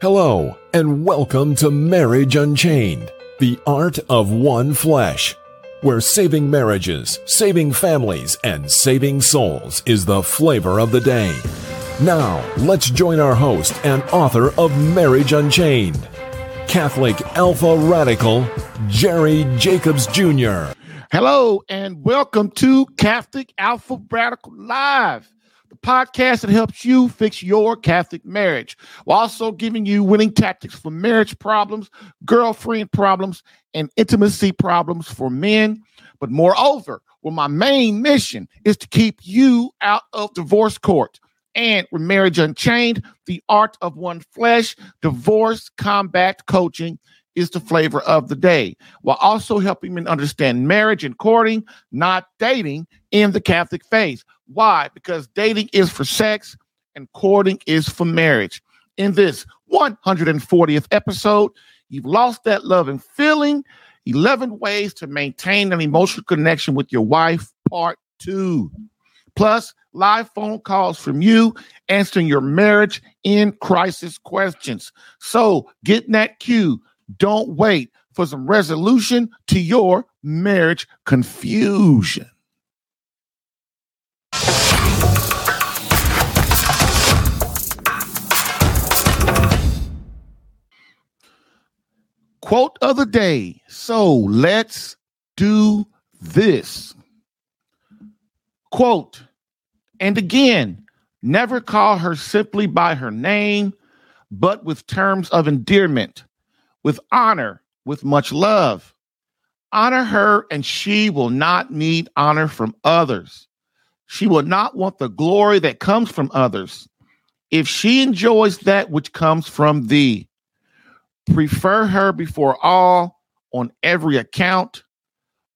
Hello, and welcome to Marriage Unchained, the art of one flesh, where saving marriages, saving families, and saving souls is the flavor of the day. Now, let's join our host and author of Marriage Unchained, Catholic Alpha Radical, Jerry Jacobs Jr. Hello, and welcome to Catholic Alpha Radical Live podcast that helps you fix your Catholic marriage while also giving you winning tactics for marriage problems, girlfriend problems, and intimacy problems for men. But moreover, well, my main mission is to keep you out of divorce court. And with Marriage Unchained, the art of one flesh, divorce combat coaching is the flavor of the day, while also helping men understand marriage and courting, not dating in the Catholic faith. Why? Because dating is for sex and courting is for marriage. In this 140th episode, you've lost that loving feeling. 11 ways to maintain an emotional connection with your wife, part two. Plus, live phone calls from you answering your marriage in crisis questions. So, get that queue. Don't wait for some resolution to your marriage confusion. Quote of the day. So let's do this. Quote, and again, never call her simply by her name, but with terms of endearment, with honor, with much love. Honor her, and she will not need honor from others. She will not want the glory that comes from others. If she enjoys that which comes from thee, prefer her before all on every account,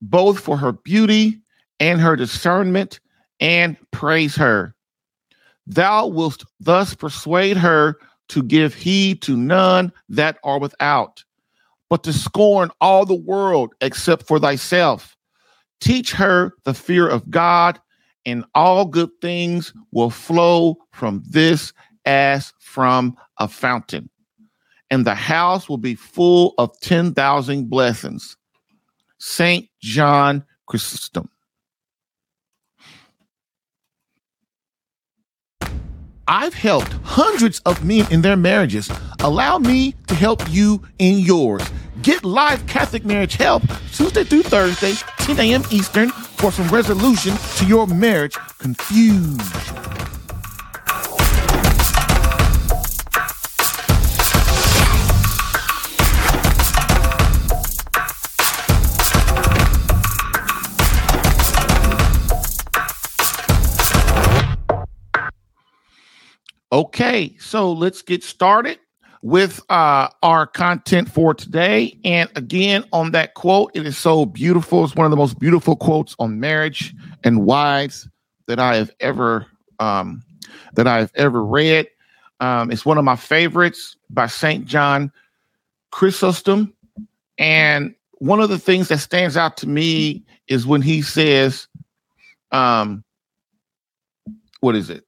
both for her beauty and her discernment, and praise her. Thou wilt thus persuade her to give heed to none that are without, but to scorn all the world except for thyself. Teach her the fear of God, and all good things will flow from this as from a fountain and the house will be full of 10,000 blessings. St. John Chrysostom. I've helped hundreds of men in their marriages. Allow me to help you in yours. Get live Catholic marriage help Tuesday through Thursday, 10 a.m. Eastern, for some resolution to your marriage confusion. Okay, so let's get started with uh, our content for today. And again, on that quote, it is so beautiful. It's one of the most beautiful quotes on marriage and wives that I have ever um, that I've ever read. Um, it's one of my favorites by Saint John Chrysostom. And one of the things that stands out to me is when he says, um, what is it?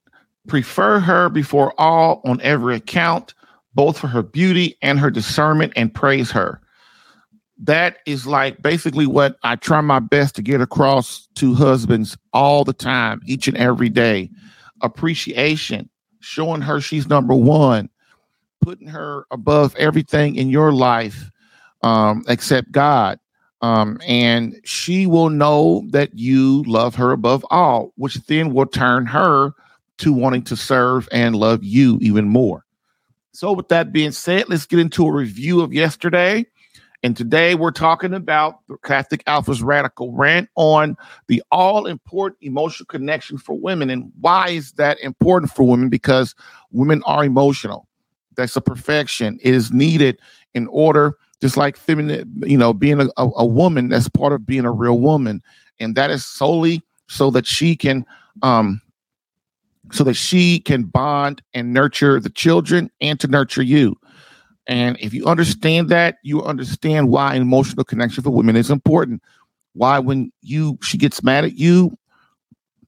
Prefer her before all on every account, both for her beauty and her discernment, and praise her. That is like basically what I try my best to get across to husbands all the time, each and every day. Appreciation, showing her she's number one, putting her above everything in your life um, except God. Um, and she will know that you love her above all, which then will turn her to wanting to serve and love you even more. So, with that being said, let's get into a review of yesterday. And today we're talking about the Catholic Alpha's radical rant on the all important emotional connection for women. And why is that important for women? Because women are emotional. That's a perfection. It is needed in order, just like feminine, you know, being a, a, a woman, that's part of being a real woman. And that is solely so that she can um, so that she can bond and nurture the children and to nurture you. And if you understand that, you understand why emotional connection for women is important. Why when you she gets mad at you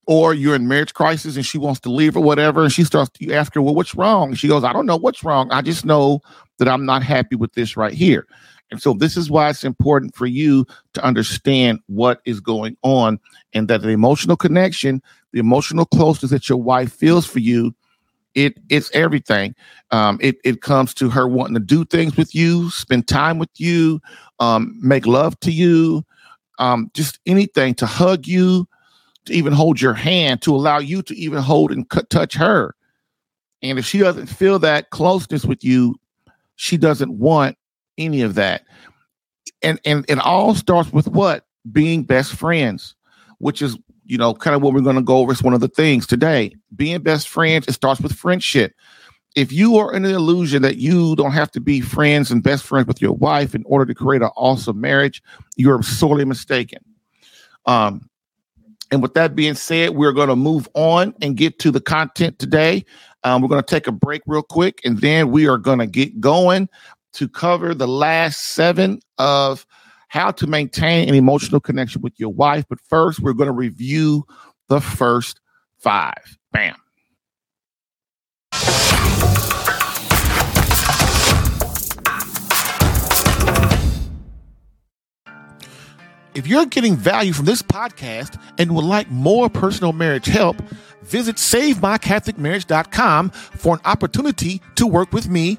or you're in marriage crisis and she wants to leave or whatever, and she starts, you ask her, well, what's wrong? She goes, I don't know what's wrong. I just know that I'm not happy with this right here. And so this is why it's important for you to understand what is going on and that the emotional connection, the emotional closeness that your wife feels for you, it it's everything. Um, it it comes to her wanting to do things with you, spend time with you, um, make love to you, um, just anything to hug you, to even hold your hand, to allow you to even hold and cut, touch her. And if she doesn't feel that closeness with you, she doesn't want any of that. And and it all starts with what? Being best friends, which is you know kind of what we're going to go over. It's one of the things today. Being best friends, it starts with friendship. If you are in an illusion that you don't have to be friends and best friends with your wife in order to create an awesome marriage, you're sorely mistaken. Um, and with that being said, we're going to move on and get to the content today. Um, we're going to take a break real quick, and then we are going to get going to cover the last seven of how to maintain an emotional connection with your wife. But first, we're going to review the first five. Bam. If you're getting value from this podcast and would like more personal marriage help, visit SaveMyCatholicMarriage.com for an opportunity to work with me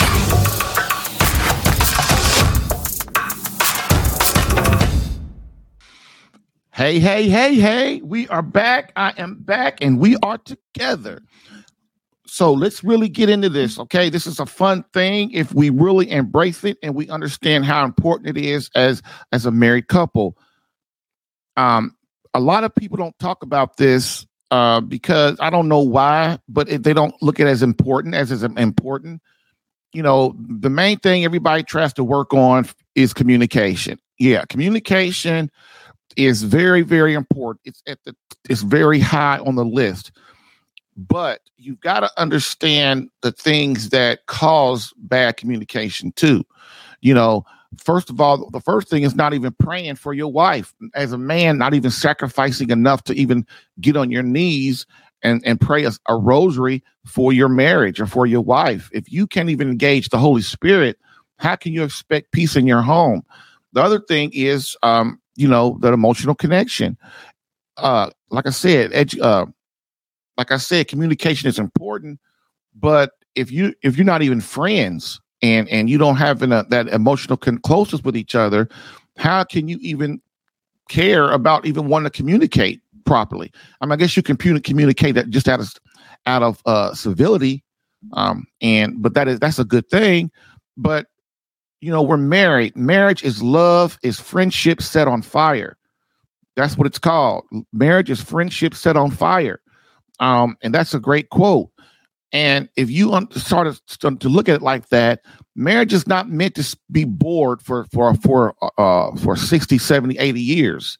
Hey, hey, hey, hey, we are back. I am back and we are together. So let's really get into this. Okay. This is a fun thing if we really embrace it and we understand how important it is as as a married couple. Um, a lot of people don't talk about this uh, because I don't know why, but if they don't look at it as important as is important. You know, the main thing everybody tries to work on is communication. Yeah, communication is very very important it's at the it's very high on the list. But you've got to understand the things that cause bad communication too. You know first of all the first thing is not even praying for your wife. As a man not even sacrificing enough to even get on your knees and and pray a, a rosary for your marriage or for your wife. If you can't even engage the holy spirit how can you expect peace in your home? The other thing is um, you know, that emotional connection. Uh, like I said, edu- uh, like I said, communication is important, but if you if you're not even friends and and you don't have an, uh, that emotional con- closeness with each other, how can you even care about even wanting to communicate properly? I mean, I guess you can communicate that just out of out of uh, civility, um, and but that is that's a good thing. But you know, we're married. Marriage is love, is friendship set on fire. That's what it's called. Marriage is friendship set on fire. Um, and that's a great quote. And if you un- start to, to look at it like that, marriage is not meant to be bored for for for uh for 60, 70, 80 years.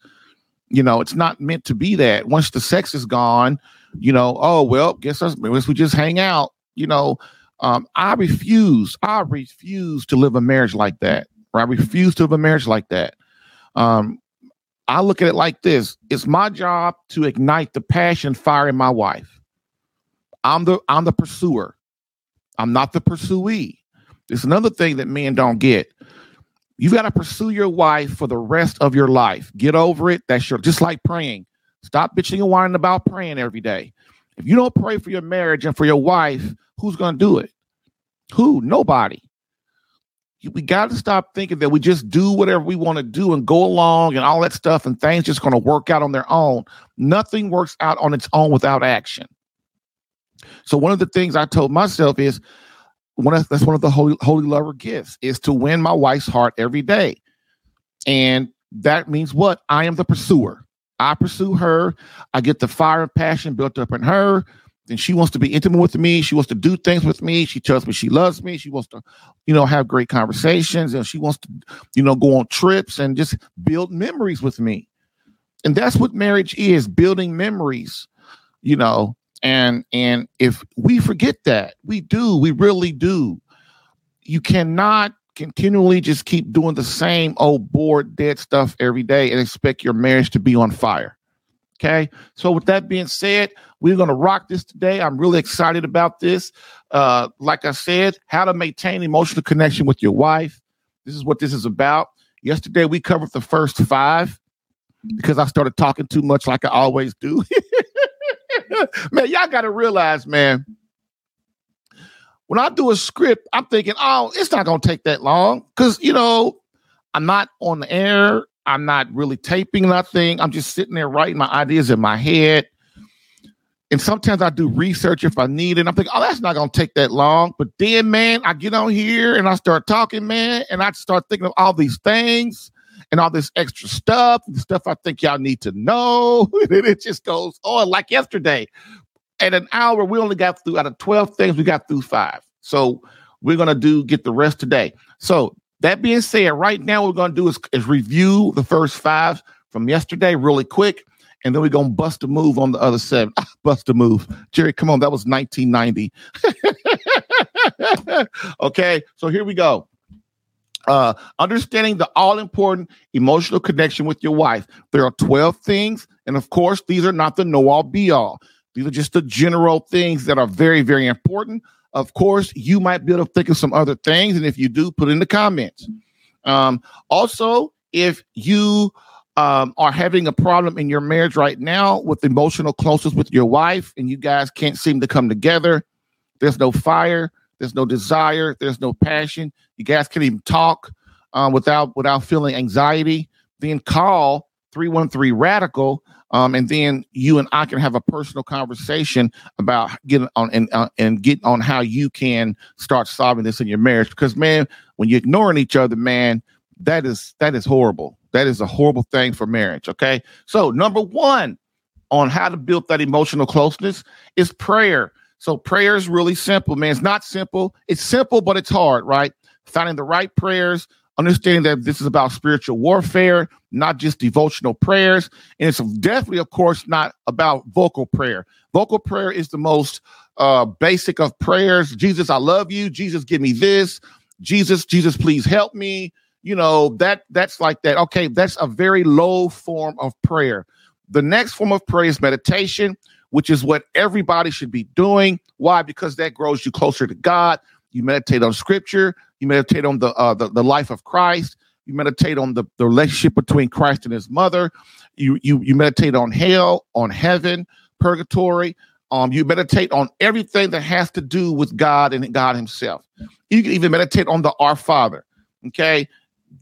You know, it's not meant to be that. Once the sex is gone, you know, oh well, guess us guess we just hang out. You know, um, I refuse. I refuse to live a marriage like that. I refuse to live a marriage like that. Um, I look at it like this: It's my job to ignite the passion fire in my wife. I'm the I'm the pursuer. I'm not the pursuee. It's another thing that men don't get. You got to pursue your wife for the rest of your life. Get over it. That's your just like praying. Stop bitching and whining about praying every day. If you don't pray for your marriage and for your wife, who's going to do it? Who? Nobody. We got to stop thinking that we just do whatever we want to do and go along and all that stuff, and things just going to work out on their own. Nothing works out on its own without action. So one of the things I told myself is one of, that's one of the holy holy lover gifts is to win my wife's heart every day. And that means what? I am the pursuer. I pursue her. I get the fire and passion built up in her. Then she wants to be intimate with me. She wants to do things with me. She tells me she loves me. She wants to, you know, have great conversations and she wants to, you know, go on trips and just build memories with me. And that's what marriage is building memories, you know. And and if we forget that, we do, we really do. You cannot continually just keep doing the same old bored dead stuff every day and expect your marriage to be on fire. Okay. So with that being said, we're going to rock this today. I'm really excited about this. Uh, like I said, how to maintain emotional connection with your wife. This is what this is about. Yesterday we covered the first five because I started talking too much like I always do. man, y'all got to realize, man, when I do a script, I'm thinking, oh, it's not going to take that long because, you know, I'm not on the air. I'm not really taping nothing. I'm just sitting there writing my ideas in my head. And sometimes I do research if I need it. I'm thinking, oh, that's not going to take that long. But then, man, I get on here and I start talking, man, and I start thinking of all these things and all this extra stuff, stuff I think y'all need to know. and it just goes on like yesterday at an hour, we only got through out of 12 things, we got through five. So we're gonna do get the rest today. So that being said, right now we're gonna do is, is review the first five from yesterday really quick, and then we're gonna bust a move on the other seven. bust a move. Jerry, come on, that was 1990. okay, so here we go. Uh, understanding the all important emotional connection with your wife. There are 12 things, and of course, these are not the know all be all. These are just the general things that are very, very important. Of course, you might be able to think of some other things. And if you do, put in the comments. Um, also, if you um, are having a problem in your marriage right now with emotional closeness with your wife and you guys can't seem to come together, there's no fire, there's no desire, there's no passion, you guys can't even talk um, without without feeling anxiety, then call 313 Radical um, and then you and I can have a personal conversation about getting on and uh, and get on how you can start solving this in your marriage. Because man, when you're ignoring each other, man, that is that is horrible. That is a horrible thing for marriage. Okay, so number one on how to build that emotional closeness is prayer. So prayer is really simple, man. It's not simple. It's simple, but it's hard, right? Finding the right prayers, understanding that this is about spiritual warfare, not just devotional prayers. And it's definitely, of course, not about vocal prayer. Vocal prayer is the most uh, basic of prayers. Jesus, I love you. Jesus, give me this. Jesus, Jesus, please help me. You know, that that's like that. Okay, that's a very low form of prayer. The next form of prayer is meditation, which is what everybody should be doing. Why? Because that grows you closer to God. You meditate on scripture, you meditate on the uh, the, the life of Christ, you meditate on the, the relationship between Christ and his mother. You you you meditate on hell, on heaven, purgatory. Um, you meditate on everything that has to do with God and God Himself. You can even meditate on the Our Father. Okay,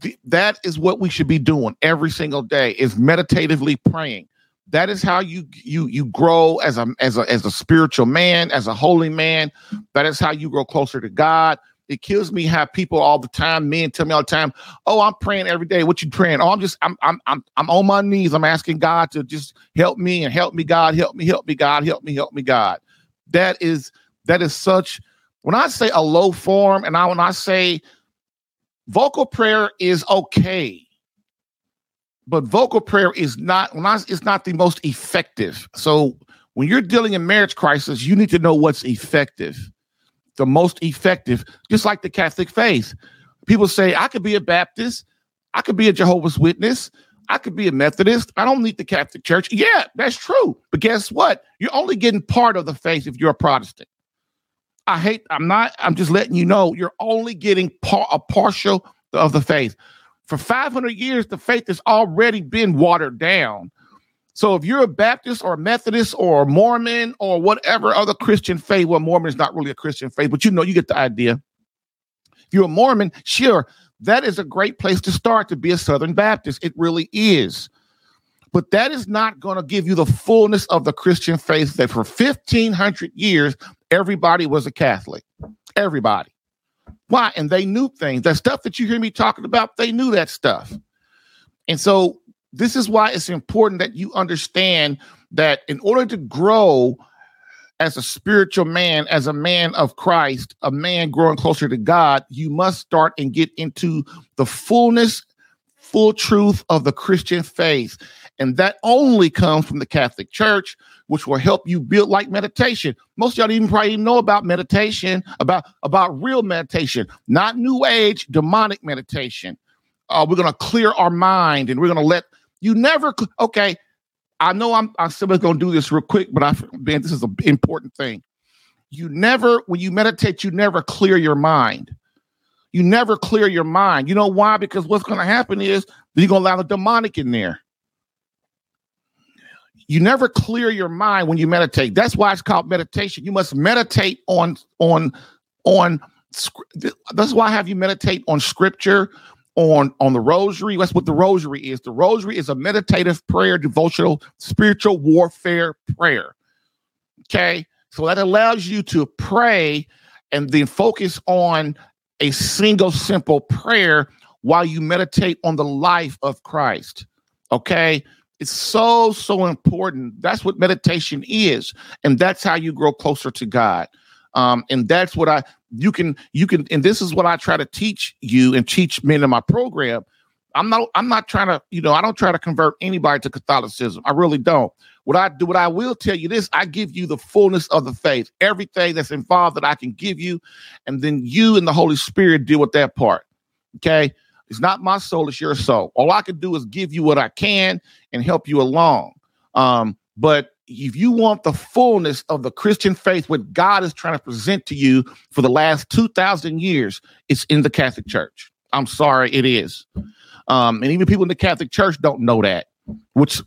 Th- that is what we should be doing every single day. Is meditatively praying. That is how you you you grow as a as a as a spiritual man, as a holy man. That is how you grow closer to God. It kills me how people all the time, men tell me all the time, "Oh, I'm praying every day. What you praying? Oh, I'm just I'm I'm I'm I'm on my knees. I'm asking God to just help me and help me, God, help me, help me, God, help me, help me, God." That is that is such. When I say a low form, and I when I say vocal prayer is okay, but vocal prayer is not it's not the most effective. So when you're dealing in marriage crisis, you need to know what's effective the most effective, just like the Catholic faith. People say, I could be a Baptist, I could be a Jehovah's Witness, I could be a Methodist. I don't need the Catholic Church. Yeah, that's true. But guess what? You're only getting part of the faith if you're a Protestant. I hate, I'm not, I'm just letting you know, you're only getting par- a partial of the faith. For 500 years, the faith has already been watered down. So if you're a Baptist or Methodist or Mormon or whatever other Christian faith, well, Mormon is not really a Christian faith, but you know, you get the idea. If you're a Mormon, sure, that is a great place to start to be a Southern Baptist. It really is. But that is not going to give you the fullness of the Christian faith that for 1500 years, everybody was a Catholic. Everybody. Why? And they knew things. That stuff that you hear me talking about, they knew that stuff. And so this is why it's important that you understand that in order to grow as a spiritual man, as a man of Christ, a man growing closer to God, you must start and get into the fullness, full truth of the Christian faith. And that only comes from the Catholic Church, which will help you build like meditation. Most y'all even probably even know about meditation, about, about real meditation, not new age demonic meditation. Uh, we're to clear our mind and we're to let you never, okay. I know I'm, I'm still to do this real quick, but I, man, this is an important thing. You never, when you meditate, you never clear your mind. You never clear your mind. You know why? Because what's going to happen is you're going to allow the demonic in there. You never clear your mind when you meditate. That's why it's called meditation. You must meditate on on on. That's why I have you meditate on scripture, on on the rosary. That's what the rosary is. The rosary is a meditative prayer, devotional, spiritual warfare prayer. Okay, so that allows you to pray and then focus on a single simple prayer while you meditate on the life of Christ. Okay. It's so, so important. That's what meditation is. And that's how you grow closer to God. Um, and that's what I you can you can and this is what I try to teach you and teach men in my program. I'm not I'm not trying to, you know, I don't try to convert anybody to Catholicism. I really don't. What I do, what I will tell you this, I give you the fullness of the faith, everything that's involved that I can give you, and then you and the Holy Spirit deal with that part. Okay. It's not my soul, it's your soul. All I can do is give you what I can and help you along. Um, but if you want the fullness of the Christian faith, what God is trying to present to you for the last 2,000 years, it's in the Catholic Church. I'm sorry, it is. Um, and even people in the Catholic Church don't know that, which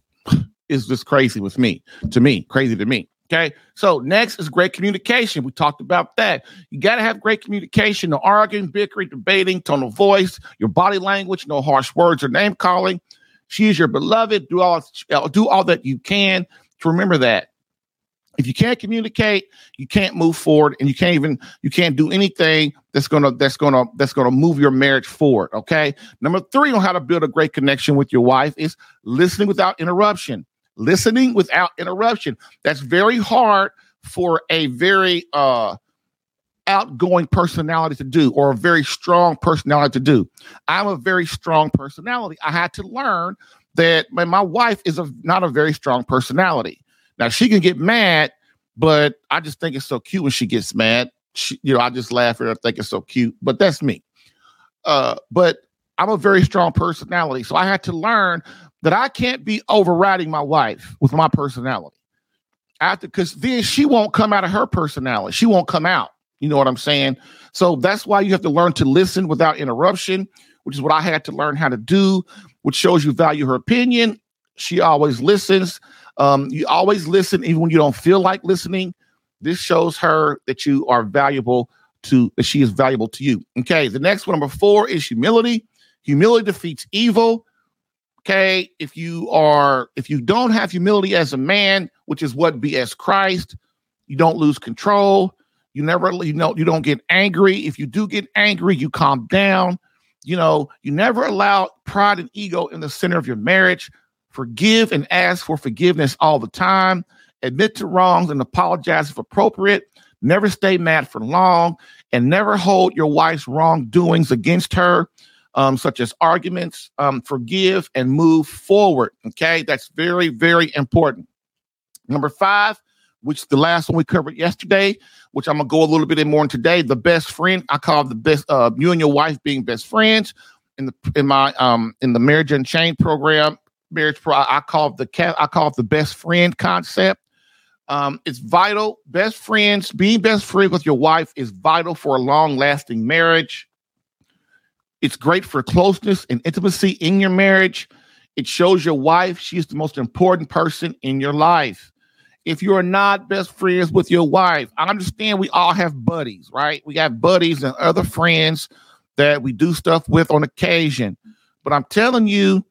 is just crazy with me, to me, crazy to me. Okay. So next is great communication. We talked about that. You got to have great communication, no arguing, bickering, debating, tone of voice, your body language, no harsh words or name calling. She is your beloved. Do all uh, do all that you can to remember that if you can't communicate you can't move forward and you can't even you can't do anything that's gonna that's gonna that's gonna move your marriage forward okay number three on how to build a great connection with your wife is listening without interruption listening without interruption that's very hard for a very uh outgoing personality to do or a very strong personality to do i'm a very strong personality i had to learn that my, wife is a not a very strong personality. Now she can get mad, but I just think it's so cute when she gets mad. She, you know, I just laugh at her. I think it's so cute, but that's me. Uh, but I'm a very strong personality, so I had to learn that I can't be overriding my wife with my personality. After because then she won't come out of her personality. She won't come out. You know what I'm saying? So that's why you have to learn to listen without interruption, which is what I had to learn how to do which shows you value her opinion. She always listens. Um, you always listen, even when you don't feel like listening. This shows her that you are valuable to that she is valuable to you. Okay, the next one, number four, is humility. Humility defeats evil. Okay, if you are if you don't have humility as a man, which is what be as Christ, you don't lose control. You never you know you don't get angry. If you do get angry, you calm down. You know, you never allow pride and ego in the center of your marriage. Forgive and ask for forgiveness all the time. Admit to wrongs and apologize if appropriate. Never stay mad for long and never hold your wife's wrongdoings against her, um, such as arguments. Um, forgive and move forward. Okay, that's very, very important. Number five, which the last one we covered yesterday, which I'm gonna go a little bit in more in today. The best friend I call the best. Uh, you and your wife being best friends in the in my um in the marriage unchained program. Marriage pro, I call the cat. I call it the best friend concept. Um, it's vital. Best friends, being best friends with your wife is vital for a long lasting marriage. It's great for closeness and intimacy in your marriage. It shows your wife she's the most important person in your life. If you're not best friends with your wife, I understand we all have buddies, right? We got buddies and other friends that we do stuff with on occasion. But I'm telling you,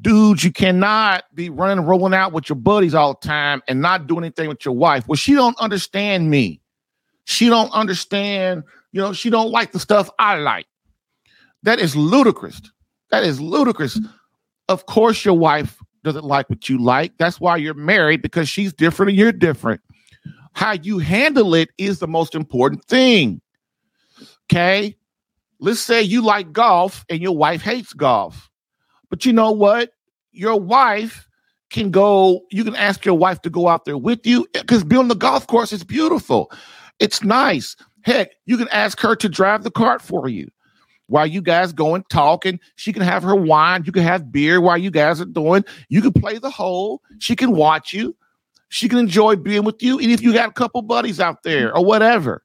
dudes, you cannot be running, rolling out with your buddies all the time and not do anything with your wife. Well, she don't understand me. She don't understand, you know, she don't like the stuff I like. That is ludicrous. That is ludicrous. Of course, your wife doesn't like what you like. That's why you're married because she's different and you're different. How you handle it is the most important thing. Okay. Let's say you like golf and your wife hates golf. But you know what? Your wife can go, you can ask your wife to go out there with you because on the golf course is beautiful. It's nice. Heck, you can ask her to drive the cart for you while you guys go and talk and she can have her wine. You can have beer while you guys are doing. You can play the hole. She can watch you. She can enjoy being with you. And if you got a couple buddies out there or whatever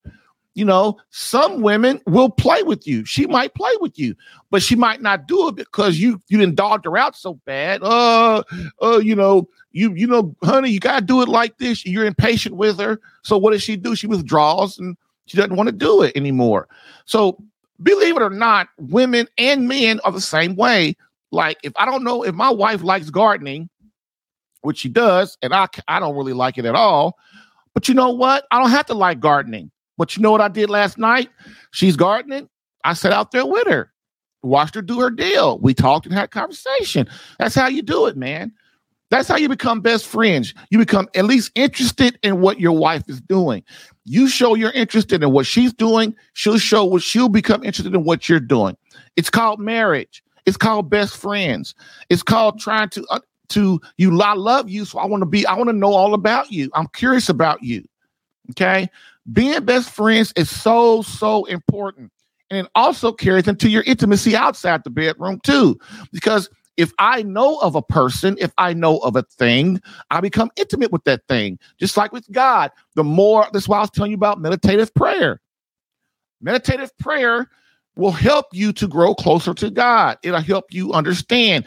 you know some women will play with you. She might play with you but she might not do it because you you didn't dogged her out so bad. Uh uh you know you you know honey you gotta do it like this. You're impatient with her. So what does she do? She withdraws and she doesn't want to do it anymore. So believe it or not, women and men are the same way. Like, if I don't know if my wife likes gardening, which she does, and I I don't really like it at all. But you know what? I don't have to like gardening. But you know what I did last night? She's gardening. I sat out there with her, watched her do her deal. We talked and had conversation. That's how you do it, man. That's how you become best friends. You become at least interested in what your wife is doing. You show you're interested in what she's doing, she'll show what she'll become interested in what you're doing. It's called marriage. It's called best friends. It's called trying to uh, to you. I love you, so I want to be. I want to know all about you. I'm curious about you. Okay, being best friends is so so important, and it also carries into your intimacy outside the bedroom too, because if I know of a person, if I know of a thing, I become intimate with that thing. Just like with God. The more, that's why I was telling you about meditative prayer. Meditative prayer will help you to grow closer to God. It'll help you understand.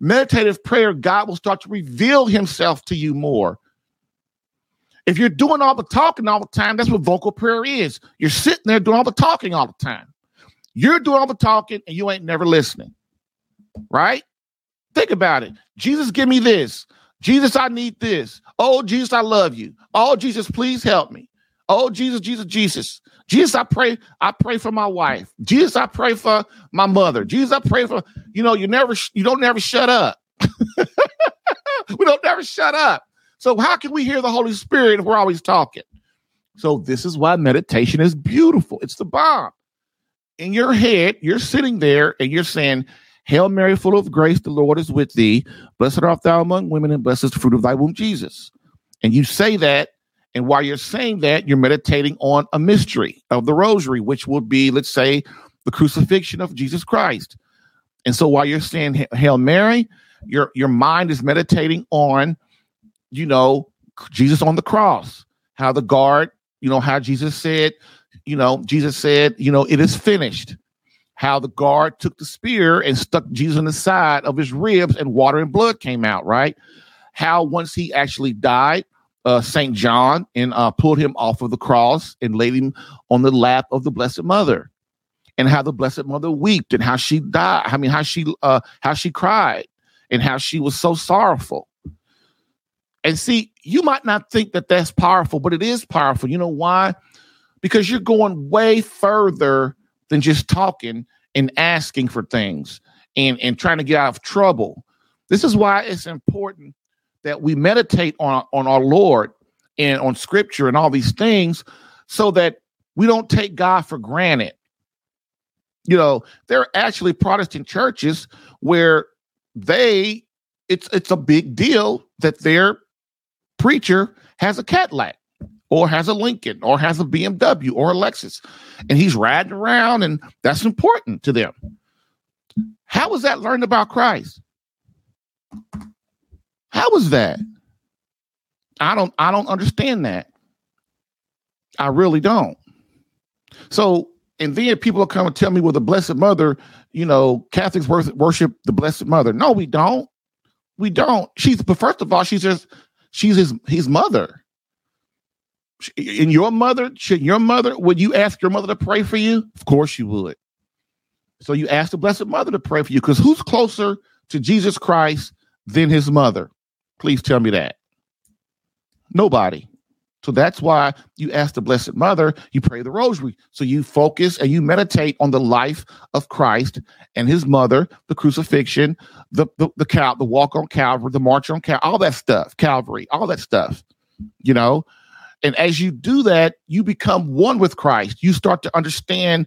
Meditative prayer, God will start to reveal himself to you more. If you're doing all the talking all the time, that's what vocal prayer is. You're sitting there doing all the talking all the time. You're doing all the talking and you ain't never listening, right? Think about it. Jesus, give me this. Jesus, I need this. Oh, Jesus, I love you. Oh, Jesus, please help me. Oh, Jesus, Jesus, Jesus. Jesus, I pray, I pray for my wife. Jesus, I pray for my mother. Jesus, I pray for, you know, you never, you don't never shut up. we don't never shut up. So how can we hear the Holy Spirit if we're always talking? So this is why meditation is beautiful. It's the bomb. In your head, you're sitting there and you're saying, Hail Mary, full of grace, the Lord is with thee. Blessed art thou among women, and blessed is the fruit of thy womb, Jesus. And you say that, and while you're saying that, you're meditating on a mystery of the rosary, which would be, let's say, the crucifixion of Jesus Christ. And so while you're saying Hail Mary, your your mind is meditating on, you know, Jesus on the cross, how the guard, you know, how Jesus said, you know, Jesus said, you know, it is finished how the guard took the spear and stuck Jesus in the side of his ribs and water and blood came out, right? How once he actually died, uh, St. John and uh, pulled him off of the cross and laid him on the lap of the Blessed Mother, and how the Blessed Mother wept and how she died. I mean, how she uh, how she cried and how she was so sorrowful. And see, you might not think that that's powerful, but it is powerful. You know why? Because you're going way further than just talking and asking for things and, and trying to get out of trouble. This is why it's important that we meditate on, on our Lord and on scripture and all these things so that we don't take God for granted. You know, there are actually Protestant churches where they it's it's a big deal that their preacher has a Cadillac or has a Lincoln or has a BMW or a Lexus and he's riding around and that's important to them. How was that learned about Christ? How was that? I don't I don't understand that. I really don't. So and then people will come and tell me, well, the Blessed Mother, you know, Catholics worship the Blessed Mother. No, we don't. We don't. She's, but first of all, she's just, she's his, his mother. In your mother, should your mother, would you ask your mother to pray for you? Of course you would. So you ask the Blessed Mother to pray for you because who's closer to Jesus Christ than his mother? Please tell me that. Nobody. So that's why you ask the Blessed Mother, you pray the rosary. So you focus and you meditate on the life of Christ and his mother, the crucifixion, the the, the cal the walk on Calvary, the march on Cal, all that stuff, Calvary, all that stuff, you know. And as you do that, you become one with Christ. You start to understand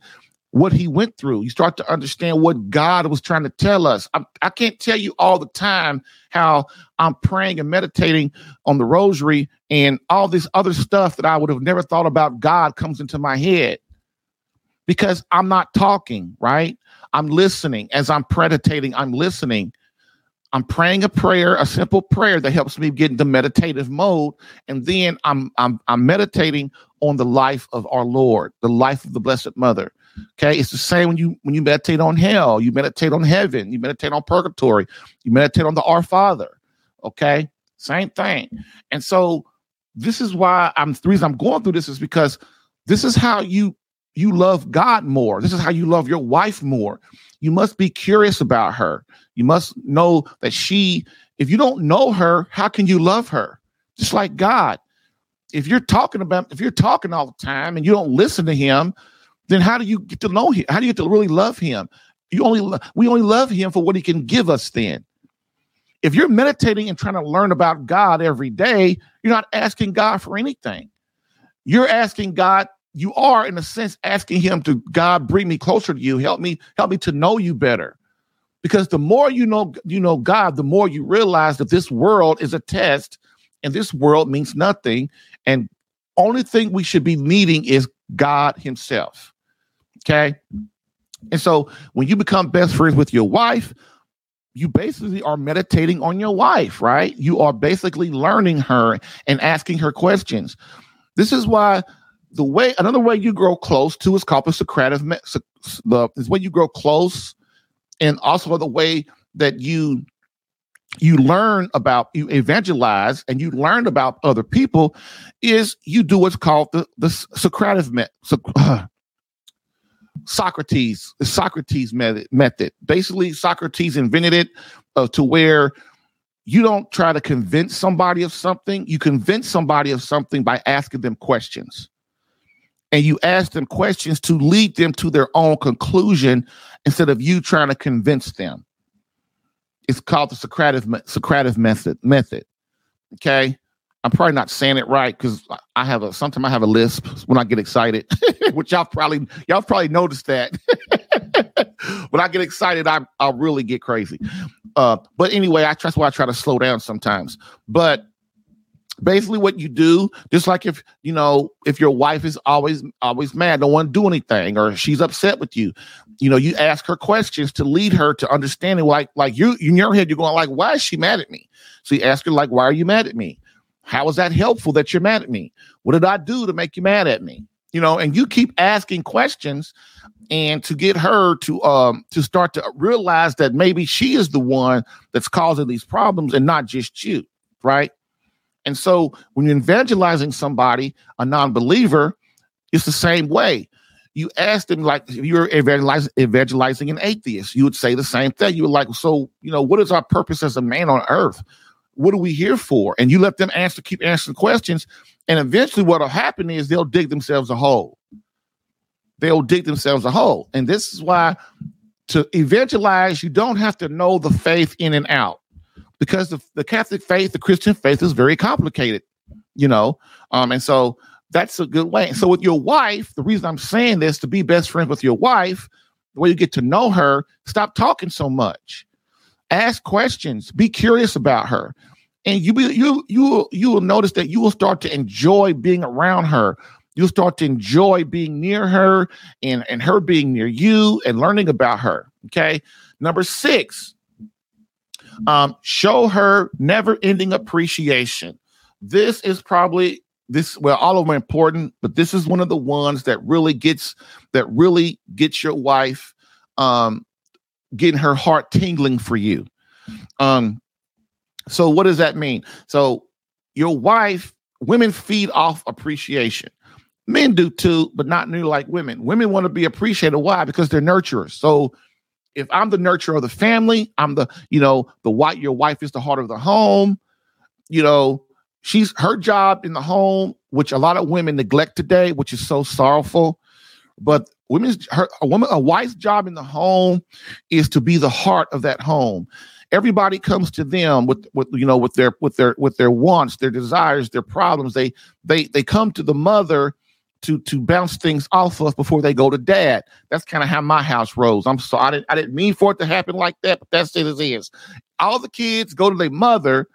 what he went through. You start to understand what God was trying to tell us. I, I, can't tell you all the time how I'm praying and meditating on the rosary and all this other stuff that I would have never thought about God comes into my head because I'm not talking, right? I'm listening. As I'm meditating, I'm listening. I'm praying a prayer, a simple prayer that helps me get into meditative mode, and then I'm I'm I'm meditating on the life of our Lord, the life of the Blessed Mother. Okay, it's the same when you when you meditate on hell, you meditate on heaven, you meditate on purgatory, you meditate on the Our Father. Okay, same thing. And so this is why I'm the reason I'm going through this is because this is how you you love God more. This is how you love your wife more. You must be curious about her. You must know that she, if you don't know her, how can you love her? Just like God. If you're talking about, if you're talking all the time and you don't listen to him, then how do you get to know him? How do you get to really love him? You only we only love him for what he can give us then. If you're meditating and trying to learn about God every day, you're not asking God for anything. You're asking God, you are in a sense asking him to God bring me closer to you, help me help me to know you better. Because the more you know you know God, the more you realize that this world is a test and this world means nothing and only thing we should be needing is God himself. Okay. And so when you become best friends with your wife, you basically are meditating on your wife, right? You are basically learning her and asking her questions. This is why the way another way you grow close to is called the Socratic the is when you grow close, and also the way that you you learn about you evangelize and you learn about other people is you do what's called the the Socratic method. Uh, Socrates, the Socrates method. Method. Basically, Socrates invented it uh, to where you don't try to convince somebody of something. You convince somebody of something by asking them questions, and you ask them questions to lead them to their own conclusion instead of you trying to convince them. It's called the Socratic Socratic method. Method. Okay. I'm probably not saying it right because I have a sometimes I have a lisp when I get excited, which y'all probably y'all probably noticed that. when I get excited, I I really get crazy. Uh, but anyway, I that's why I try to slow down sometimes. But basically, what you do, just like if you know if your wife is always always mad, don't want to do anything, or she's upset with you, you know, you ask her questions to lead her to understanding. Like like you in your head, you're going like, why is she mad at me? So you ask her like, why are you mad at me? How is that helpful that you're mad at me? What did I do to make you mad at me? You know, and you keep asking questions and to get her to um to start to realize that maybe she is the one that's causing these problems and not just you, right? And so when you're evangelizing somebody, a non-believer, it's the same way. You ask them like if you're evangelizing, evangelizing an atheist, you would say the same thing. You would like, so you know, what is our purpose as a man on earth? what are we here for? And you let them answer, keep answering questions. And eventually, what'll happen is they'll dig themselves a hole. They'll dig themselves a hole. And this is why to evangelize, you don't have to know the faith in and out because the, the Catholic faith, the Christian faith is very complicated, you know. Um, and so that's a good way. So with your wife, the reason I'm saying this to be best friends with your wife, the way you get to know her, stop talking so much. Ask questions, be curious about her and you be, you you you will notice that you will start to enjoy being around her. You'll start to enjoy being near her and and her being near you and learning about her. Okay. Number six, um, show her never ending appreciation. This is probably this well all of them are important but this is one of the ones that really gets that really gets your wife um getting her heart tingling for you. Um so what does that mean? So your wife women feed off appreciation. Men do too but not nearly like women. Women want to be appreciated. Why? Because they're nurturers. So if i'm the nurturer of the family i'm the you know the white your wife is the heart of the home you know she's her job in the home, which a lot of women neglect today, which is so sorrowful. But women's her a woman a wife's job in the home is to be the heart of that home. Everybody comes to them with with you know with their with their with their wants, their desires, their problems. They they they come to the mother to to bounce things off of before they go to dad. That's kind of how my house rolls. I'm sorry, I didn't, I didn't mean for it to happen like that, but that's it as is. All the kids go to their mother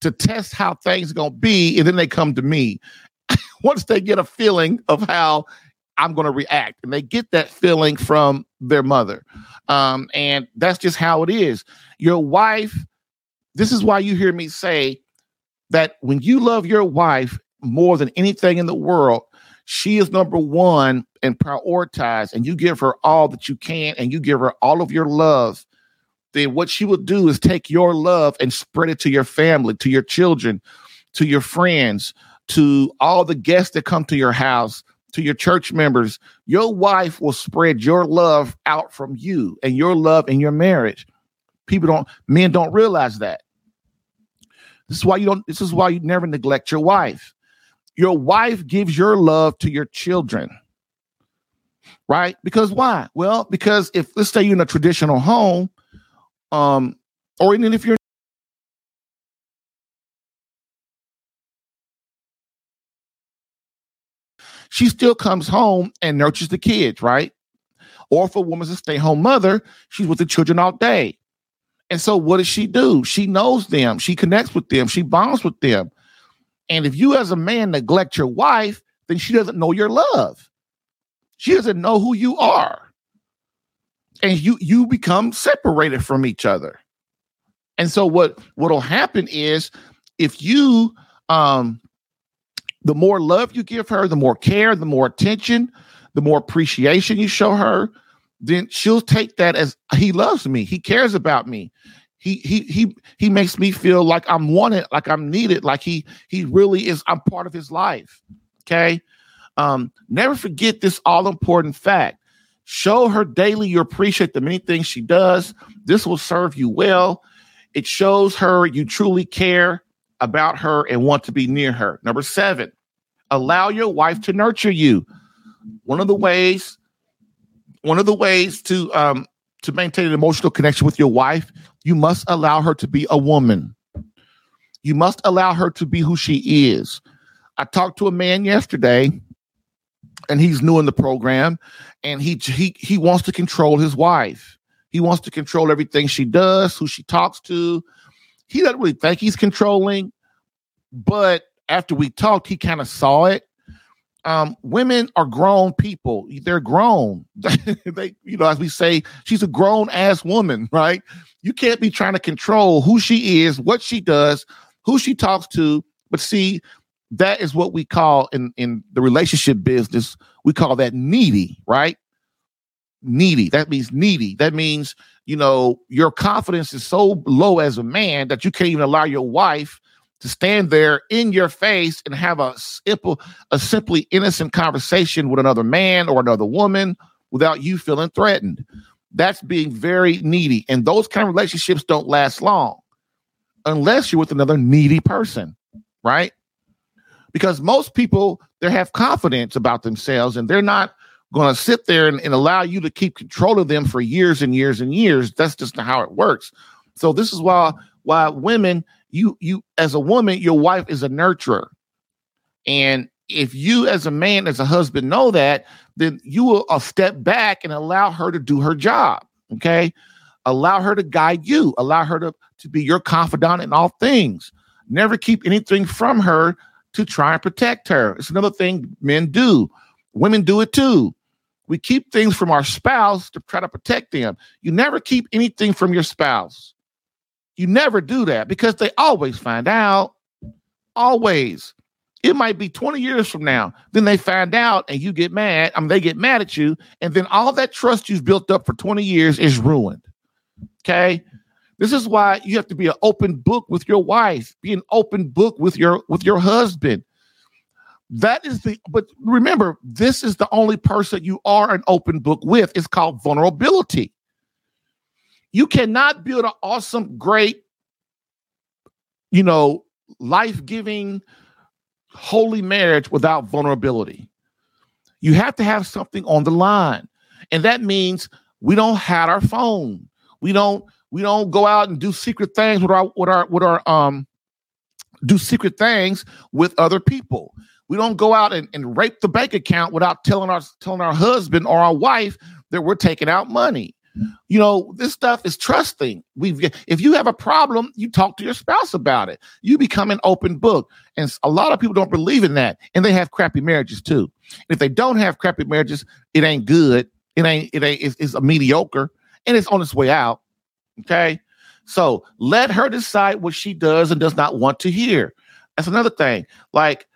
to test how things are to be, and then they come to me once they get a feeling of how I'm to react, and they get that feeling from their mother, um, and that's just how it is. Your wife. This is why you hear me say that when you love your wife more than anything in the world, she is number one and prioritize, and you give her all that you can, and you give her all of your love then what she will do is take your love and spread it to your family, to your children, to your friends, to all the guests that come to your house, to your church members. Your wife will spread your love out from you and your love in your marriage. People don't, men don't realize that. This is why you don't, this is why you never neglect your wife. Your wife gives your love to your children right? Because why? Well, because if let's say you're in a traditional home, um, or even if you're she still comes home and nurtures the kids, right? Or if a woman's a stay-home mother, she's with the children all day. And so what does she do? She knows them, she connects with them, she bonds with them. And if you as a man neglect your wife, then she doesn't know your love. She doesn't know who you are and you you become separated from each other. And so what what'll happen is if you um the more love you give her, the more care, the more attention, the more appreciation you show her, then she'll take that as he loves me. He cares about me. He he he he makes me feel like I'm wanted, like I'm needed, like he he really is I'm part of his life. Okay? Um never forget this all important fact. Show her daily you appreciate the many things she does. This will serve you well. It shows her you truly care about her and want to be near her. Number seven, allow your wife to nurture you. One of the ways, one of the ways to um, to maintain an emotional connection with your wife, you must allow her to be a woman. You must allow her to be who she is. I talked to a man yesterday and he's new in the program and he he he wants to control his wife. He wants to control everything she does, who she talks to. He doesn't really think he's controlling, but after we talked, he kind of saw it. Um, women are grown people. They're grown. they, you know, as we say, she's a grown ass woman, right? You can't be trying to control who she is, what she does, who she talks to. But see, that is what we call in in the relationship business we call that needy right needy that means needy that means you know your confidence is so low as a man that you can't even allow your wife to stand there in your face and have a simple a simply innocent conversation with another man or another woman without you feeling threatened. That's being very needy and those kind of relationships don't last long unless you're with another needy person right? Because most people they have confidence about themselves and they're not going to sit there and, and, allow you to keep control of them for years and years and years. That's just how it works. So this is why why women you you as a woman your wife is a nurturer and if you as a man as a husband know that then you will uh, step back and allow her to do her job okay allow her to guide you allow her to, to be your confidant in all things never keep anything from her to try and protect her. It's another thing men do. Women do it too. We keep things from our spouse to try to protect them. You never keep anything from your spouse. You never do that because they always find out. Always. It might be 20 years from now. Then they find out and you get mad. I mean, they get mad at you. And then all that trust you've built up for 20 years is ruined. Okay. This is why you have to be an open book with your wife, be an open book with your with your husband. That is the but remember, this is the only person you are an open book with. It's called vulnerability. You cannot build an awesome, great, you know, life-giving, holy marriage without vulnerability. You have to have something on the line. And that means we don't hide our phone. We don't we don't go out and do secret things with our with our with our um do secret things with other people. We don't go out and, and rape the bank account without telling our telling our husband or our wife that we're taking out money. You know, this stuff is trusting. We've if you have a problem, you talk to your spouse about it. You become an open book. And a lot of people don't believe in that. And they have crappy marriages too. If they don't have crappy marriages, it ain't good. It ain't, it ain't, it's, it's a mediocre and it's on its way out. Okay. So let her decide what she does and does not want to hear. That's another thing. Like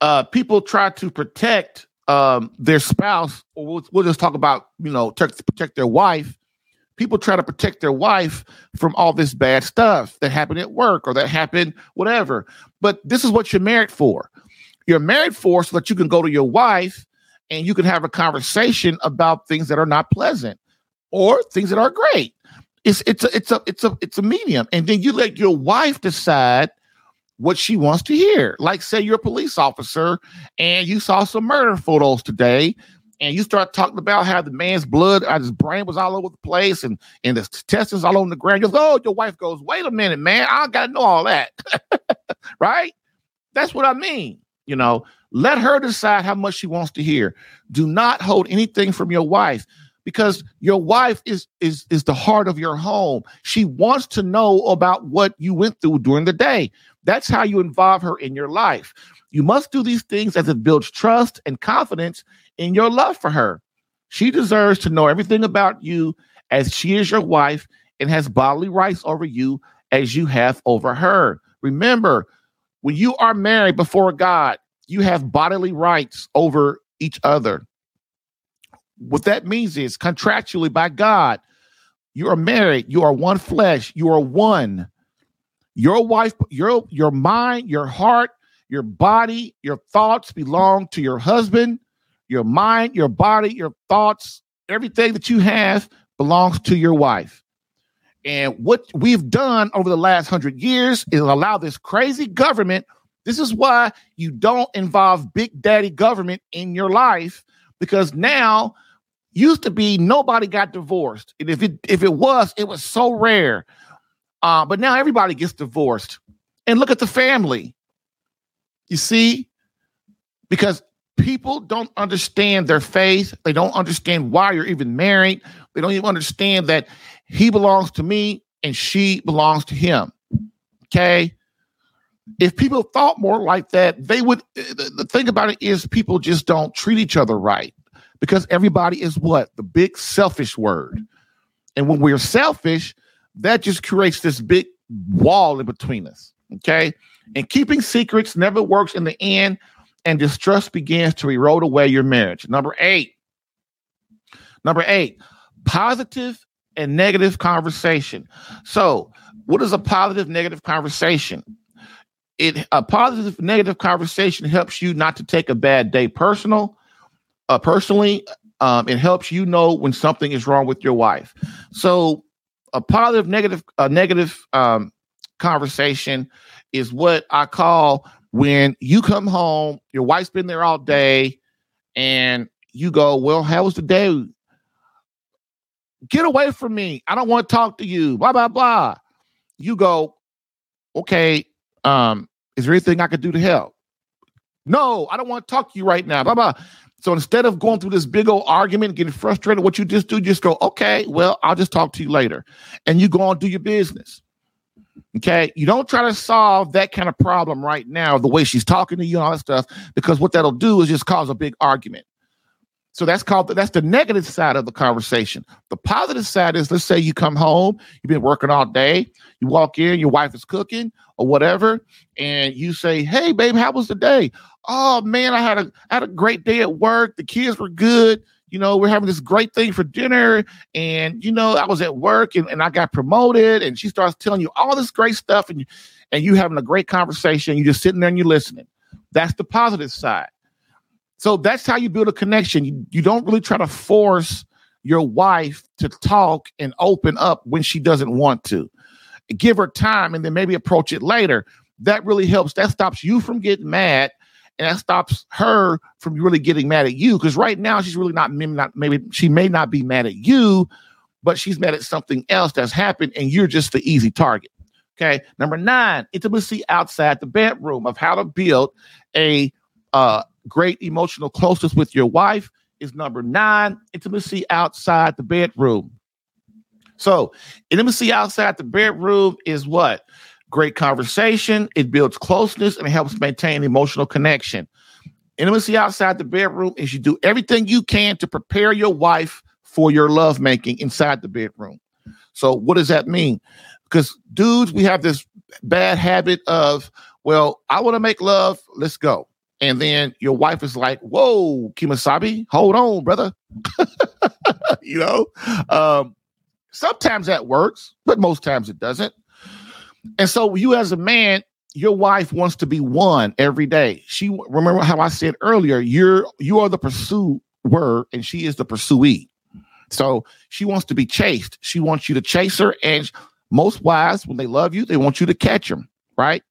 uh, people try to protect um, their spouse, or we'll, we'll, just talk about, you know, protect their wife. People try to protect their wife from all this bad stuff that happened at work or that happened, whatever. But this is what you're married for. You're married for so that you can go to your wife and you can have a conversation about things that are not pleasant or things that are great. It's it's a it's a it's a it's a medium, and then you let your wife decide what she wants to hear. Like, say you're a police officer and you saw some murder photos today, and you start talking about how the man's blood, uh, his brain was all over the place, and and the intestines all on the ground. You go, oh, your wife goes, wait a minute, man, I gotta know all that, right? That's what I mean. You know, let her decide how much she wants to hear. Do not hold anything from your wife because your wife is is is the heart of your home. She wants to know about what you went through during the day. That's how you involve her in your life. You must do these things as it builds trust and confidence in your love for her. She deserves to know everything about you as she is your wife and has bodily rights over you as you have over her. Remember, when you are married before God, you have bodily rights over each other. What that means is contractually by God, you are married, you are one flesh, you are one. Your wife, your your mind, your heart, your body, your thoughts belong to your husband. Your mind, your body, your thoughts, everything that you have belongs to your wife. And what we've done over the last hundred years is allow this crazy government. This is why you don't involve big daddy government in your life because now used to be nobody got divorced. And if it if it was, it was so rare. Uh, but now everybody gets divorced. And look at the family. You see? Because people don't understand their faith. They don't understand why you're even married. They don't even understand that he belongs to me and she belongs to him. Okay? If people thought more like that, they would. The thing about it is, people just don't treat each other right because everybody is what? The big selfish word. And when we're selfish, that just creates this big wall in between us. Okay. And keeping secrets never works in the end, and distrust begins to erode away your marriage. Number eight. Number eight, positive and negative conversation. So, what is a positive negative conversation? It a positive negative conversation helps you not to take a bad day personal. Uh, personally, um, it helps you know when something is wrong with your wife. So a positive negative a negative um, conversation is what I call when you come home, your wife's been there all day, and you go, Well, how was the day? Get away from me. I don't want to talk to you. Blah, blah, blah. You go, Okay, um, is there anything I could do to help? No, I don't want to talk to you right now. Blah, blah. So instead of going through this big old argument, getting frustrated, what you just do, just go, okay, well, I'll just talk to you later. And you go on do your business. Okay. You don't try to solve that kind of problem right now, the way she's talking to you and all that stuff, because what that'll do is just cause a big argument. So that's called that's the negative side of the conversation. The positive side is let's say you come home, you've been working all day, you walk in, your wife is cooking or whatever, and you say, "Hey, babe, how was the day?" "Oh man, I had a I had a great day at work. The kids were good. You know, we're having this great thing for dinner, and you know, I was at work and, and I got promoted." And she starts telling you all this great stuff, and you and you having a great conversation. You're just sitting there and you're listening. That's the positive side. So that's how you build a connection. You, you don't really try to force your wife to talk and open up when she doesn't want to. Give her time and then maybe approach it later. That really helps. That stops you from getting mad and that stops her from really getting mad at you because right now she's really not not maybe she may not be mad at you but she's mad at something else that's happened and you're just the easy target okay number nine intimacy outside the bedroom of how to build a uh, great emotional closeness with your wife is number nine intimacy outside the bedroom. So intimacy outside the bedroom is what? Great conversation. It builds closeness and it helps maintain emotional connection. Intimacy outside the bedroom is you do everything you can to prepare your wife for your love making inside the bedroom. So what does that mean? Because dudes we have this bad habit of well i want to make love let's go and then your wife is like, "Whoa, Kemosabe, hold on, brother." you know, um, sometimes that works, but most times it doesn't. And so, you as a man, your wife wants to be won every day. She remember how I said earlier, you're you are the pursuer, and she is the pursuee. So she wants to be chased. She wants you to chase her, and most wives, when they love you, they want you to catch them, right?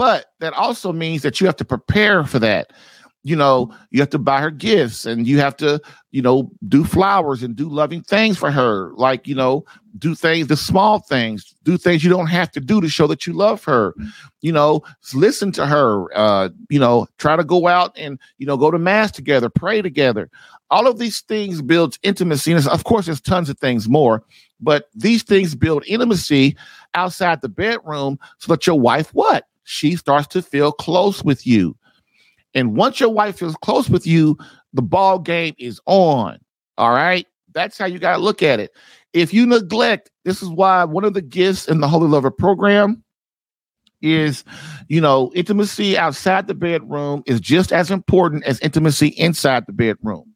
But that also means that you have to prepare for that. You know, you have to buy her gifts and you have to, you know, do flowers and do loving things for her. Like, you know, do things, the small things, do things you don't have to do to show that you love her. You know, listen to her, uh, you know, try to go out and, you know, go to mass together, pray together. All of these things builds intimacy. And of course, there's tons of things more, but these things build intimacy outside the bedroom so that your wife what? She starts to feel close with you. And once your wife feels close with you, the ball game is on. All right. That's how you got to look at it. If you neglect, this is why one of the gifts in the Holy Lover program is, you know, intimacy outside the bedroom is just as important as intimacy inside the bedroom.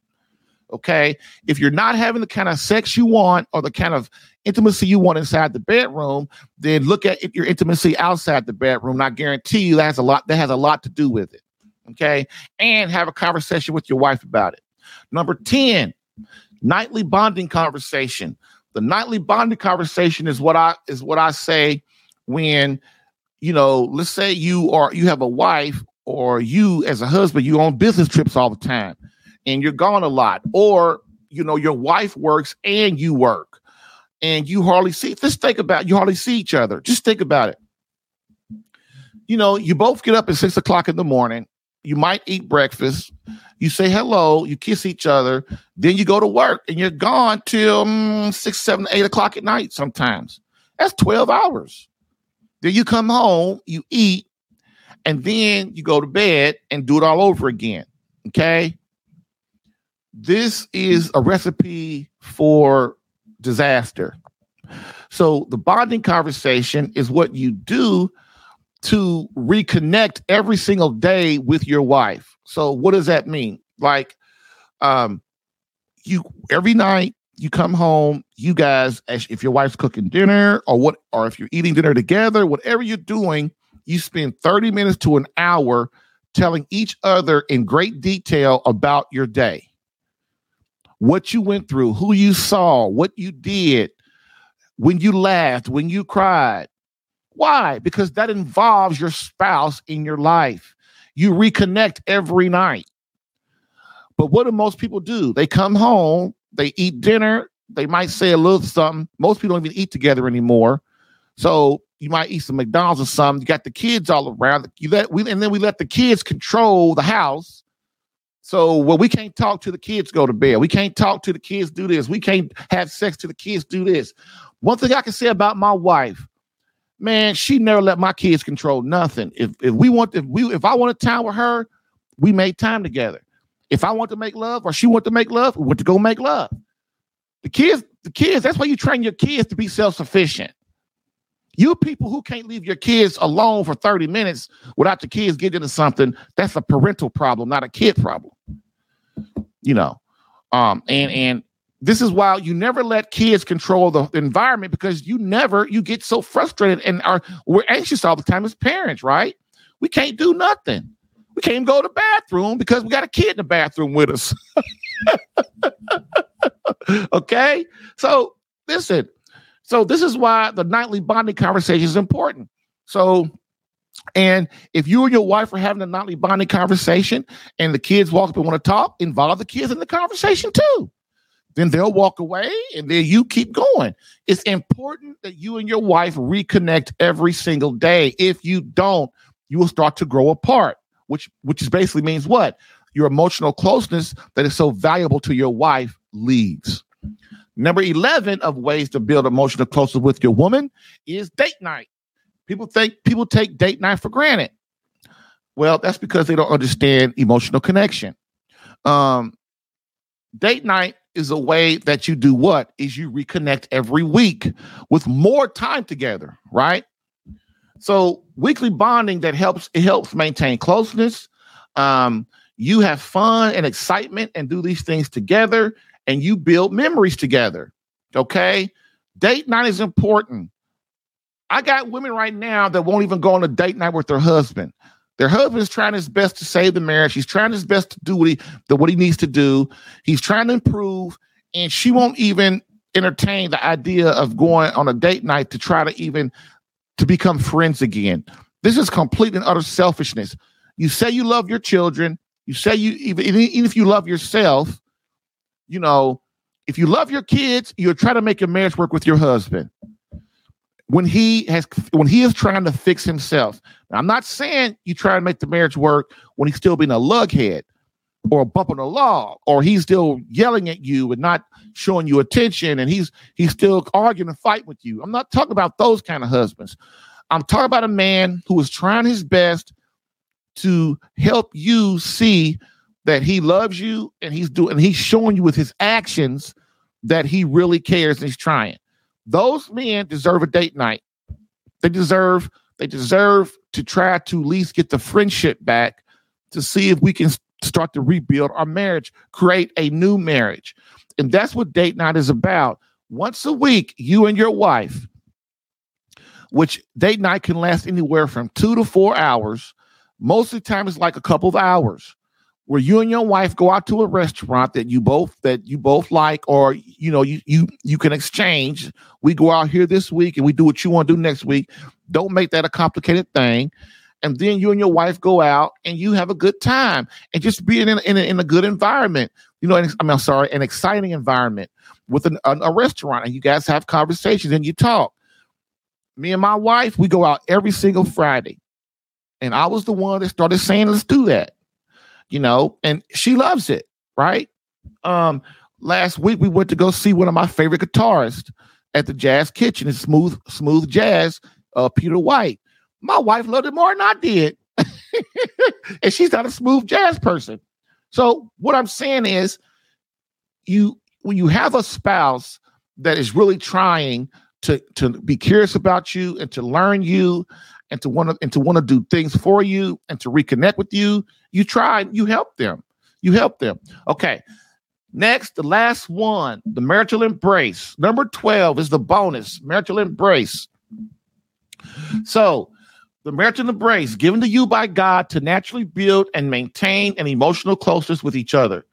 Okay. If you're not having the kind of sex you want or the kind of intimacy you want inside the bedroom, then look at your intimacy outside the bedroom. And I guarantee you that has a lot that has a lot to do with it. Okay. And have a conversation with your wife about it. Number 10, nightly bonding conversation. The nightly bonding conversation is what I is what I say when you know, let's say you are you have a wife or you as a husband, you on business trips all the time and you're gone a lot, or you know, your wife works and you work, and you hardly see. Just think about you hardly see each other. Just think about it. You know, you both get up at six o'clock in the morning. You might eat breakfast. You say hello. You kiss each other. Then you go to work, and you're gone till mm, six, seven, eight o'clock at night. Sometimes that's twelve hours. Then you come home, you eat, and then you go to bed and do it all over again. Okay this is a recipe for disaster. So the bonding conversation is what you do to reconnect every single day with your wife. So what does that mean? Like um you every night you come home, you guys if your wife's cooking dinner or what or if you're eating dinner together, whatever you're doing, you spend 30 minutes to an hour telling each other in great detail about your day what you went through, who you saw, what you did, when you laughed, when you cried. Why? Because that involves your spouse in your life. You reconnect every night. But what do most people do? They come home, they eat dinner, they might say a little something. Most people don't even eat together anymore. So you might eat some McDonald's or something. You got the kids all around. You let we and then we let the kids control the house so, well, we can't talk to the kids go to bed. We can't talk to the kids do this. We can't have sex to the kids do this. One thing I can say about my wife, man, she never let my kids control nothing. If if we want if we if I wanted time with her, we made time together. If I want to make love or she want to make love, we want to go make love. The kids, the kids, that's why you train your kids to be self-sufficient. You people who can't leave your kids alone for 30 minutes without the kids getting into something, that's a parental problem, not a kid problem. You know. Um, and and this is why you never let kids control the environment because you never you get so frustrated and are we're anxious all the time as parents, right? We can't do nothing. We can't go to the bathroom because we got a kid in the bathroom with us. okay? So listen, so this is why the nightly bonding conversation is important. So and if you and your wife are having a nightly bonding conversation and the kids walk up and want to talk, involve the kids in the conversation too. Then they'll walk away and then you keep going. It's important that you and your wife reconnect every single day. If you don't, you will start to grow apart, which which basically means what? Your emotional closeness that is so valuable to your wife leaves. Number 11 of ways to build emotional closeness with your woman is date night. People think people take date night for granted. Well, that's because they don't understand emotional connection. Um, date night is a way that you do what is you reconnect every week with more time together, right? So weekly bonding that helps it helps maintain closeness. Um, you have fun and excitement and do these things together, and you build memories together. Okay, date night is important. I got women right now that won't even go on a date night with their husband. Their husband is trying his best to save the marriage. He's trying his best to do what he the, what he needs to do. He's trying to improve, and she won't even entertain the idea of going on a date night to try to even to become friends again. This is complete and utter selfishness. You say you love your children. You say you even even if you love yourself, you know, if you love your kids, you'll try to make your marriage work with your husband when he has when he is trying to fix himself. Now, I'm not saying you try to make the marriage work when he's still being a lughead or bumping a log or he's still yelling at you and not showing you attention and he's he's still arguing and fight with you. I'm not talking about those kind of husbands. I'm talking about a man who is trying his best to help you see that he loves you and he's doing and he's showing you with his actions that he really cares and he's trying. Those men deserve a date night. They deserve they deserve to try to at least get the friendship back to see if we can start to rebuild our marriage, create a new marriage. And that's what date night is about. Once a week, you and your wife, which date night can last anywhere from two to four hours. Most of the time, it's like a couple of hours where you and your wife go out to a restaurant that you both that you both like or you know you you you can exchange. We go out here this week and we do what you want to do next week. Don't make that a complicated thing. And then you and your wife go out and you have a good time and just being in, in, a, in a good environment you know i mean i'm sorry an exciting environment with an, a restaurant and you guys have conversations and you talk. Me and my wife we go out every single friday. And i was the one that started saying let's do that you know, and she loves it, right? Um, last week we went to go see one of my favorite guitarists at the Jazz Kitchen. It's smooth, smooth jazz, uh, Peter White. My wife loved it more than I did. and she's not a smooth jazz person. So what I'm saying is you when you have a spouse that is really trying to to be curious about you and to learn you and to want to and to want to do things for you and to reconnect with you, you try, you help them. You help them. Okay. Next, the last one, the marital embrace. Number 12 is the bonus, marital embrace. So, the marital embrace given to you by God to naturally build and maintain an emotional closeness with each other.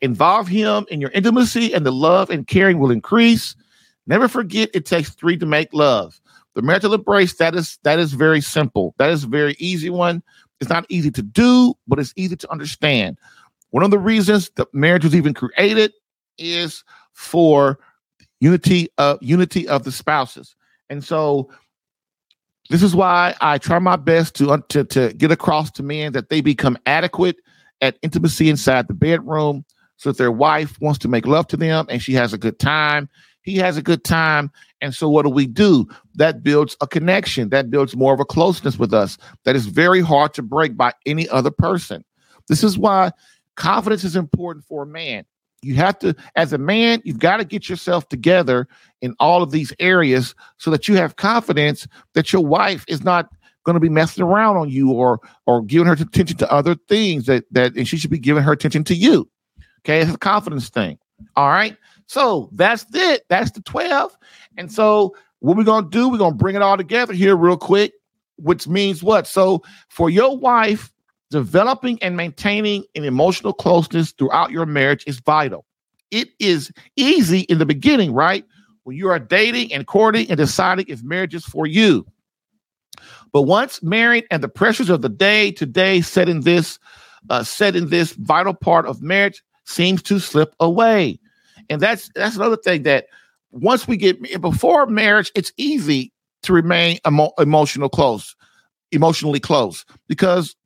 Involve Him in your intimacy, and the love and caring will increase. Never forget it takes three to make love. The marital embrace, that is that is very simple. That is a very easy one. It's not easy to do, but it's easy to understand. One of the reasons that marriage was even created is for unity of unity of the spouses. And so this is why I try my best to, to, to get across to men that they become adequate at intimacy inside the bedroom. So if their wife wants to make love to them and she has a good time, he has a good time. And so what do we do? That builds a connection. That builds more of a closeness with us that is very hard to break by any other person. This is why confidence is important for a man. You have to, as a man, you've got to get yourself together in all of these areas so that you have confidence that your wife is not going to be messing around on you or or giving her attention to other things that that and she should be giving her attention to you. Okay, it's a confidence thing. All right. So that's it. That's the 12. And so what we're gonna do, we're gonna bring it all together here real quick, which means what? So for your wife, developing and maintaining an emotional closeness throughout your marriage is vital. It is easy in the beginning, right? When you are dating and courting and deciding if marriage is for you. But once married and the pressures of the day to day set in this uh, set in this vital part of marriage seems to slip away. And that's that's another thing that once we get before marriage, it's easy to remain emo- emotional close, emotionally close because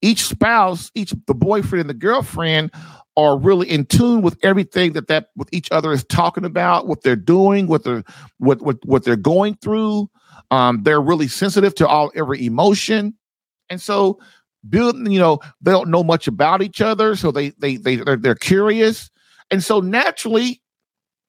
each spouse, each the boyfriend and the girlfriend are really in tune with everything that that with each other is talking about, what they're doing, what they're what what what they're going through. Um, they're really sensitive to all every emotion, and so building, you know, they don't know much about each other, so they they they they're, they're curious, and so naturally,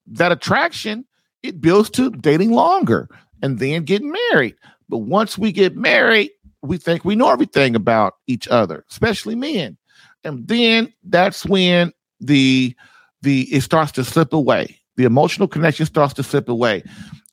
that attraction it builds to dating longer and then getting married. But once we get married, we think we know everything about each other, especially men, and then that's when the the it starts to slip away. The emotional connection starts to slip away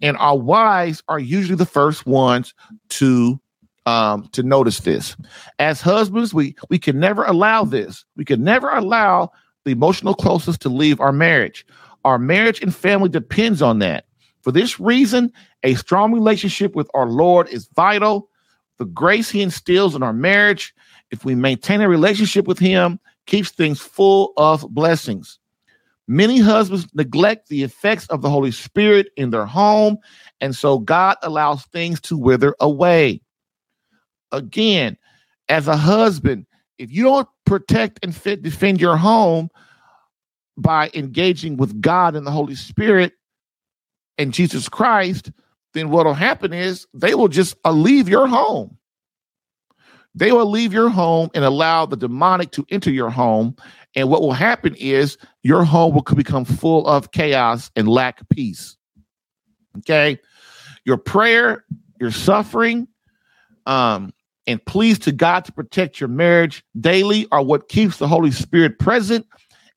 and our wives are usually the first ones to um to notice this as husbands we we can never allow this we can never allow the emotional closeness to leave our marriage. Our marriage and family depends on that. For this reason a strong relationship with our lord is vital. The grace he instills in our marriage if we maintain a relationship with him keeps things full of blessings. Many husbands neglect the effects of the Holy Spirit in their home, and so God allows things to wither away. Again, as a husband, if you don't protect and fit, defend your home by engaging with God and the Holy Spirit and Jesus Christ, then what will happen is they will just uh, leave your home. They will leave your home and allow the demonic to enter your home and what will happen is your home will become full of chaos and lack peace. Okay. Your prayer, your suffering, um, and pleas to God to protect your marriage daily are what keeps the Holy Spirit present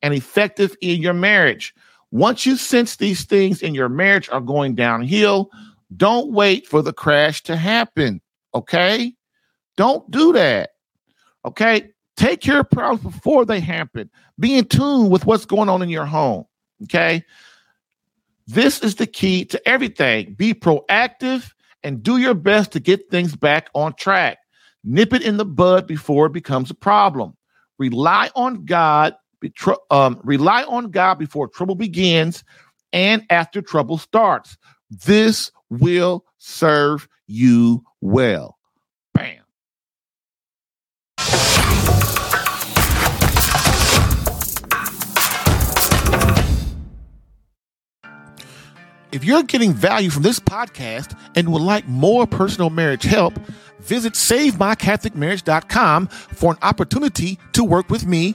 and effective in your marriage. Once you sense these things in your marriage are going downhill, don't wait for the crash to happen. Okay. Don't do that. Okay. Take care of problems before they happen. Be in tune with what's going on in your home. Okay. This is the key to everything. Be proactive and do your best to get things back on track. Nip it in the bud before it becomes a problem. Rely on God. Um, rely on God before trouble begins and after trouble starts. This will serve you well. Bam. If you're getting value from this podcast and would like more personal marriage help, visit SaveMyCatholicMarriage.com for an opportunity to work with me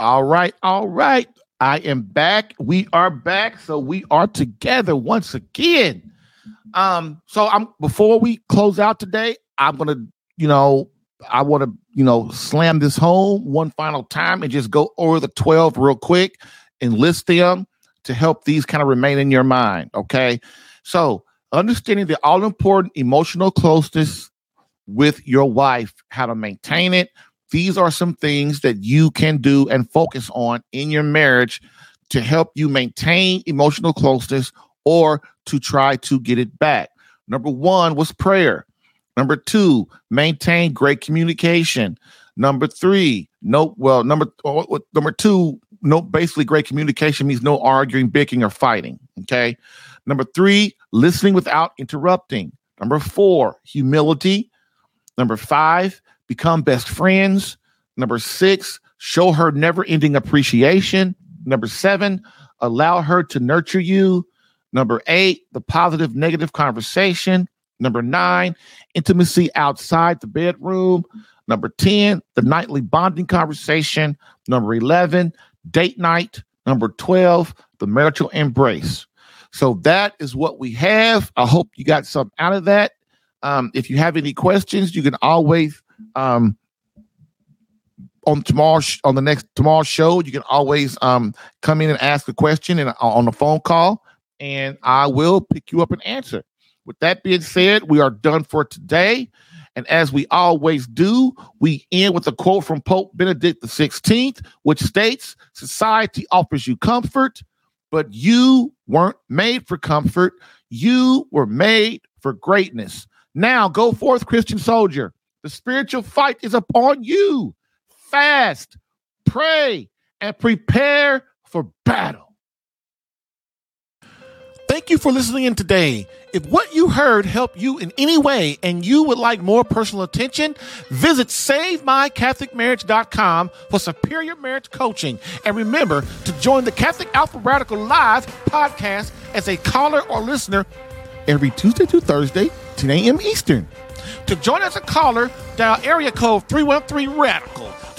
All right, all right. I am back. We are back. So we are together once again. Um, so I'm before we close out today, I'm gonna, you know, I want to, you know, slam this home one final time and just go over the 12 real quick and list them to help these kind of remain in your mind. Okay. So understanding the all important emotional closeness with your wife, how to maintain it. These are some things that you can do and focus on in your marriage to help you maintain emotional closeness or to try to get it back. Number one was prayer. Number two, maintain great communication. Number three, no, well, number oh, oh number two, no, basically great communication means no arguing, bickering, or fighting. Okay. Number three, listening without interrupting. Number four, humility. Number five, become best friends. Number six, show her never ending appreciation. Number seven, allow her to nurture you. Number eight, the positive negative conversation. Number nine, intimacy outside the bedroom. Number 10, the nightly bonding conversation. Number 11, date night. Number 12, the marital embrace. So that is what we have. I hope you got something out of that. Um, if you have any questions, you can always um, on tomorrow on the next tomorrow show. You can always um, come in and ask a question and uh, on a phone call, and I will pick you up and answer. With that being said, we are done for today. And as we always do, we end with a quote from Pope Benedict XVI, which states Society offers you comfort, but you weren't made for comfort. You were made for greatness. Now go forth, Christian soldier. The spiritual fight is upon you. Fast, pray, and prepare for battle. Thank you for listening in today. If what you heard helped you in any way and you would like more personal attention, visit SaveMyCatholicMarriage.com for superior marriage coaching. And remember to join the Catholic Alpha Radical Live podcast as a caller or listener every Tuesday to Thursday, 10 a.m. Eastern. To join as a caller, dial area code 313 Radical.